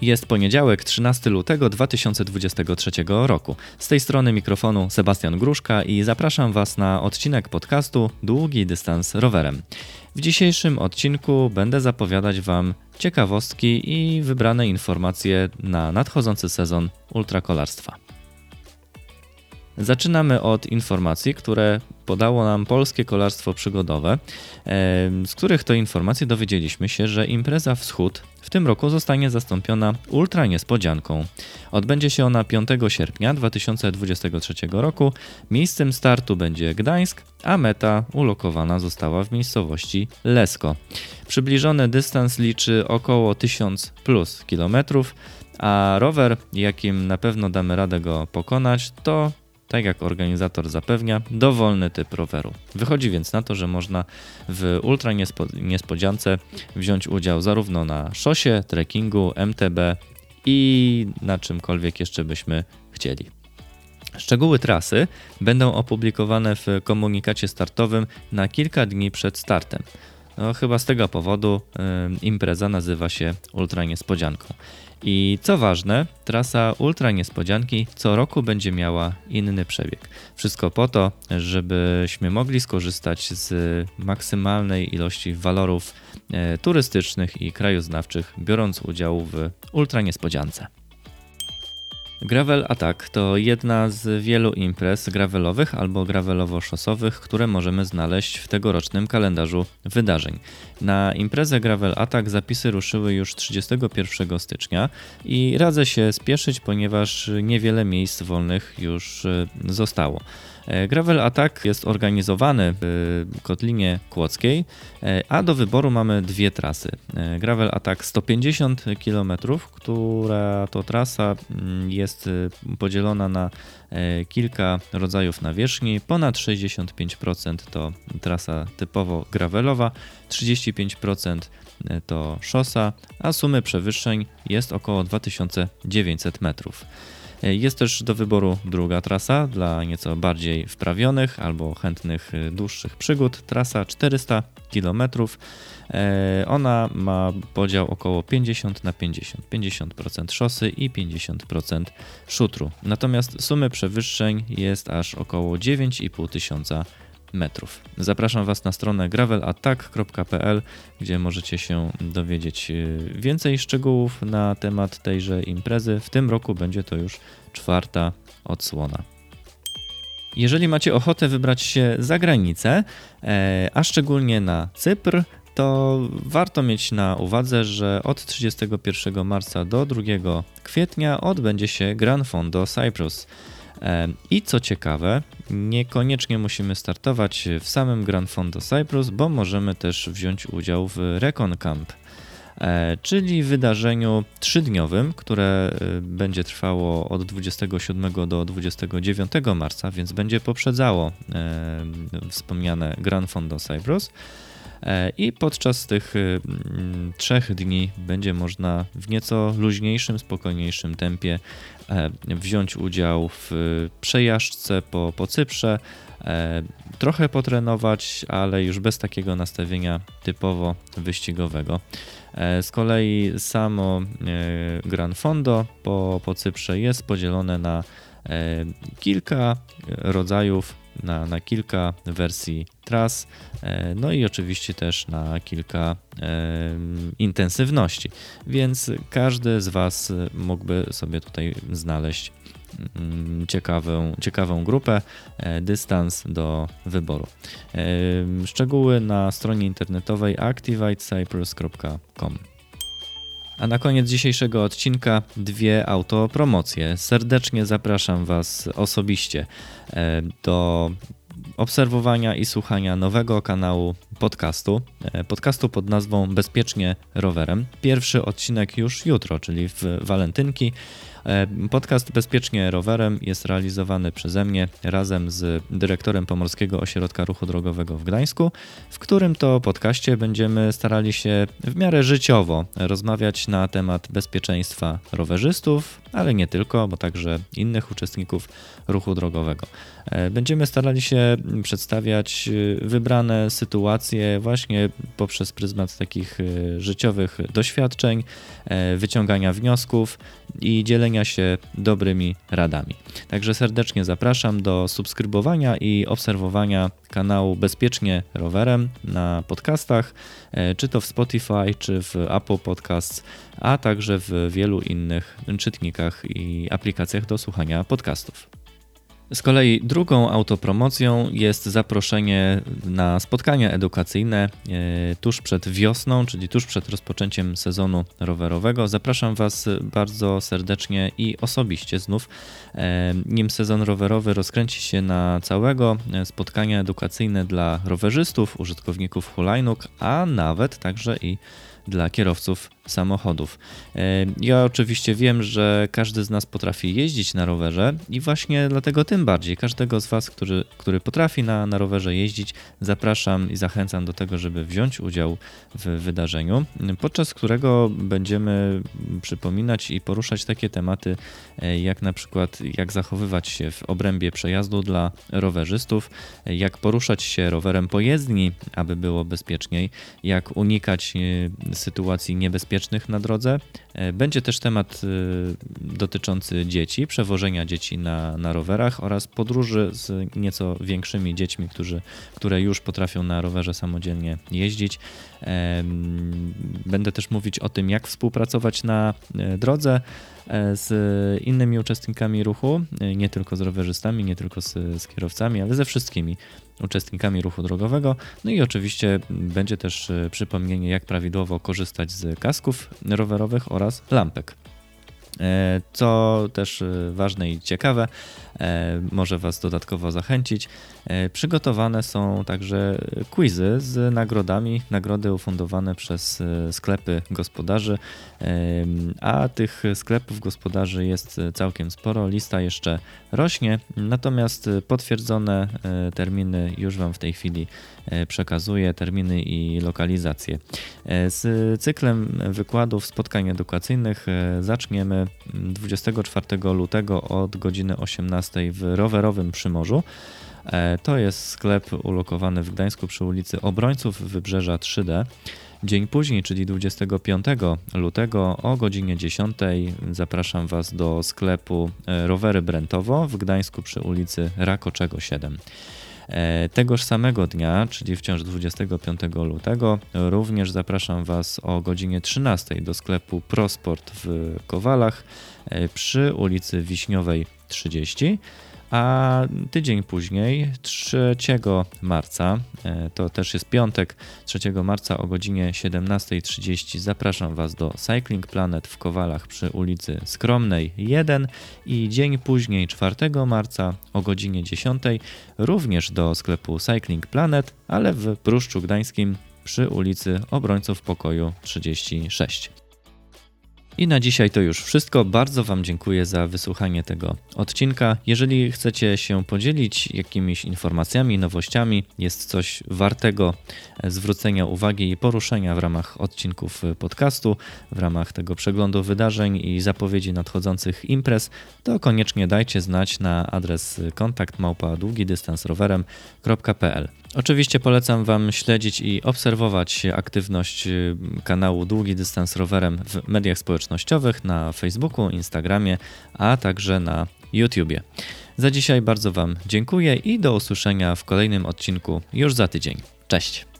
Jest poniedziałek, 13 lutego 2023 roku. Z tej strony mikrofonu Sebastian Gruszka i zapraszam Was na odcinek podcastu Długi dystans rowerem. W dzisiejszym odcinku będę zapowiadać Wam ciekawostki i wybrane informacje na nadchodzący sezon ultrakolarstwa. Zaczynamy od informacji, które podało nam polskie kolarstwo przygodowe, z których to informacji dowiedzieliśmy się, że impreza Wschód w tym roku zostanie zastąpiona ultra niespodzianką. Odbędzie się ona 5 sierpnia 2023 roku. Miejscem startu będzie Gdańsk, a meta ulokowana została w miejscowości Lesko. Przybliżony dystans liczy około 1000 plus kilometrów, a rower, jakim na pewno damy radę go pokonać, to tak jak organizator zapewnia, dowolny typ roweru. Wychodzi więc na to, że można w ultra niespodziance wziąć udział zarówno na szosie, trekkingu, MTB i na czymkolwiek jeszcze byśmy chcieli. Szczegóły trasy będą opublikowane w komunikacie startowym na kilka dni przed startem. No, chyba z tego powodu y, impreza nazywa się Ultra Niespodzianką. I co ważne, trasa Ultra Niespodzianki co roku będzie miała inny przebieg. Wszystko po to, żebyśmy mogli skorzystać z maksymalnej ilości walorów e, turystycznych i krajoznawczych, biorąc udział w Ultra Niespodziance. Gravel Attack to jedna z wielu imprez gravelowych albo gravelowo-szosowych, które możemy znaleźć w tegorocznym kalendarzu wydarzeń. Na imprezę Gravel Attack zapisy ruszyły już 31 stycznia i radzę się spieszyć, ponieważ niewiele miejsc wolnych już e, zostało. E, Gravel Attack jest organizowany w Kotlinie Kłodzkiej, e, a do wyboru mamy dwie trasy. E, Gravel Attack 150 km, która to trasa mm, jest podzielona na kilka rodzajów nawierzchni. Ponad 65% to trasa typowo gravelowa, 35% to szosa, a sumy przewyższeń jest około 2900 metrów. Jest też do wyboru druga trasa dla nieco bardziej wprawionych albo chętnych y, dłuższych przygód. Trasa 400 km. E, ona ma podział około 50 na 50. 50% szosy i 50% szutru. Natomiast sumy przewyższeń jest aż około 9,5 tysiąca metrów. Zapraszam Was na stronę gravelattack.pl, gdzie możecie się dowiedzieć y, więcej szczegółów na temat tejże imprezy. W tym roku będzie to już czwarta odsłona. Jeżeli macie ochotę wybrać się za granicę, e, a szczególnie na Cypr, to warto mieć na uwadze, że od 31 marca do 2 kwietnia odbędzie się Gran Fondo Cyprus. I co ciekawe, niekoniecznie musimy startować w samym Grand Fondo Cyprus, bo możemy też wziąć udział w Recon Camp, e, czyli wydarzeniu trzydniowym, które e, będzie trwało od 27 do 29 marca, więc będzie poprzedzało wspomniane Grand Fondo Cyprus. E, I podczas tych trzech dni będzie można w nieco luźniejszym, spokojniejszym tempie E, wziąć udział w przejażdżce po, po Cyprze, e, trochę potrenować, ale już bez takiego nastawienia typowo wyścigowego. Z kolei samo Gran Fondo po, po Cyprze jest podzielone na kilka rodzajów na, na kilka wersji tras, e, no i oczywiście też na kilka e, intensywności, więc każdy z Was mógłby sobie tutaj znaleźć mm, ciekawą, ciekawą grupę, e, dystans do wyboru. Szczegóły na stronie internetowej activatecyprus.com. A na koniec dzisiejszego odcinka dwie autopromocje. Serdecznie zapraszam Was osobiście e, do obserwowania i słuchania nowego kanału podcastu. E, podcastu pod nazwą Bezpiecznie Rowerem. Pierwszy odcinek już jutro, czyli w walentynki Podcast Bezpiecznie Rowerem jest realizowany przeze mnie razem z dyrektorem Pomorskiego Ośrodka Ruchu Drogowego w Gdańsku, w którym to podcaście będziemy starali się w miarę życiowo rozmawiać na temat bezpieczeństwa rowerzystów, ale nie tylko, bo także innych uczestników ruchu drogowego. E, będziemy starali się przedstawiać e, wybrane sytuacje właśnie poprzez pryzmat takich e, życiowych doświadczeń, wyciągania wniosków i dzielenia się dobrymi radami. Także serdecznie zapraszam do subskrybowania i obserwowania kanału Bezpiecznie Rowerem na podcastach, czy to w Spotify, czy w Apple Podcasts, a także w wielu innych czytnikach i aplikacjach do słuchania podcastów. Z kolei drugą autopromocją jest zaproszenie na spotkania edukacyjne e, tuż przed wiosną, czyli tuż przed rozpoczęciem sezonu rowerowego. Zapraszam Was bardzo serdecznie i osobiście znów, e, nim sezon rowerowy rozkręci się na całego, e, spotkania edukacyjne dla rowerzystów, użytkowników hulajnóg, a nawet także i dla kierowców samochodów. E, ja oczywiście wiem, że każdy z nas potrafi jeździć na rowerze i właśnie dlatego tym bardziej każdego z Was, który, który potrafi na, na rowerze jeździć, zapraszam i zachęcam do tego, żeby wziąć udział w wydarzeniu, podczas którego będziemy przypominać i poruszać takie tematy, e, jak na przykład jak zachowywać się w obrębie przejazdu dla rowerzystów, jak poruszać się rowerem po jezdni, aby było bezpieczniej, jak unikać e, sytuacji niebezpiecznych na drodze. E, będzie też temat e, dotyczący dzieci, przewożenia dzieci na, na rowerach oraz podróży z nieco większymi dziećmi, którzy, które już potrafią na rowerze samodzielnie jeździć. Będę też mówić o tym, jak współpracować na e, drodze z innymi uczestnikami ruchu, nie tylko z rowerzystami, nie tylko z, z kierowcami, ale ze wszystkimi uczestnikami ruchu drogowego. No i oczywiście będzie też e, przypomnienie, jak prawidłowo korzystać z kasków rowerowych oraz lampek. E, co też e, ważne i ciekawe, może Was dodatkowo zachęcić. Przygotowane są także quizy z nagrodami, nagrody ufundowane przez sklepy gospodarzy, a tych sklepów gospodarzy jest całkiem sporo. Lista jeszcze rośnie, natomiast potwierdzone terminy już Wam w tej chwili przekazuję, terminy i lokalizacje. Z cyklem wykładów, spotkań edukacyjnych zaczniemy 24 lutego od godziny 18 w rowerowym Przymorzu. E, to jest sklep ulokowany w Gdańsku przy ulicy Obrońców Wybrzeża 3D. Dzień później, czyli 25 lutego o godzinie 10 zapraszam Was do sklepu e, Rowery Brentowo w Gdańsku przy ulicy Rakoczego 7. E, tegoż samego dnia, czyli wciąż 25 lutego, również zapraszam Was o godzinie 13 do sklepu Prosport w Kowalach przy ulicy Wiśniowej 30. A tydzień później, 3 marca, e, to też jest piątek, 3 marca o godzinie 17.30 zapraszam Was do Cycling Planet w Kowalach przy ulicy Skromnej 1 i dzień później, 4 marca o godzinie 10 również do sklepu Cycling Planet, ale w Pruszczu Gdańskim przy ulicy Obrońców Pokoju 36. I na dzisiaj to już wszystko. Bardzo Wam dziękuję za wysłuchanie tego odcinka. Jeżeli chcecie się podzielić jakimiś informacjami, nowościami, jest coś wartego zwrócenia uwagi i poruszenia w ramach odcinków podcastu, w ramach tego przeglądu wydarzeń i zapowiedzi nadchodzących imprez, to koniecznie dajcie znać na adres kontakt małpa długidystansrowerem.pl. Oczywiście polecam Wam śledzić i obserwować aktywność y, kanału Długi Dystans Rowerem w mediach społecznościowych na Facebooku, Instagramie, a także na YouTubie. Za dzisiaj bardzo Wam dziękuję i do usłyszenia w kolejnym odcinku już za tydzień. Cześć!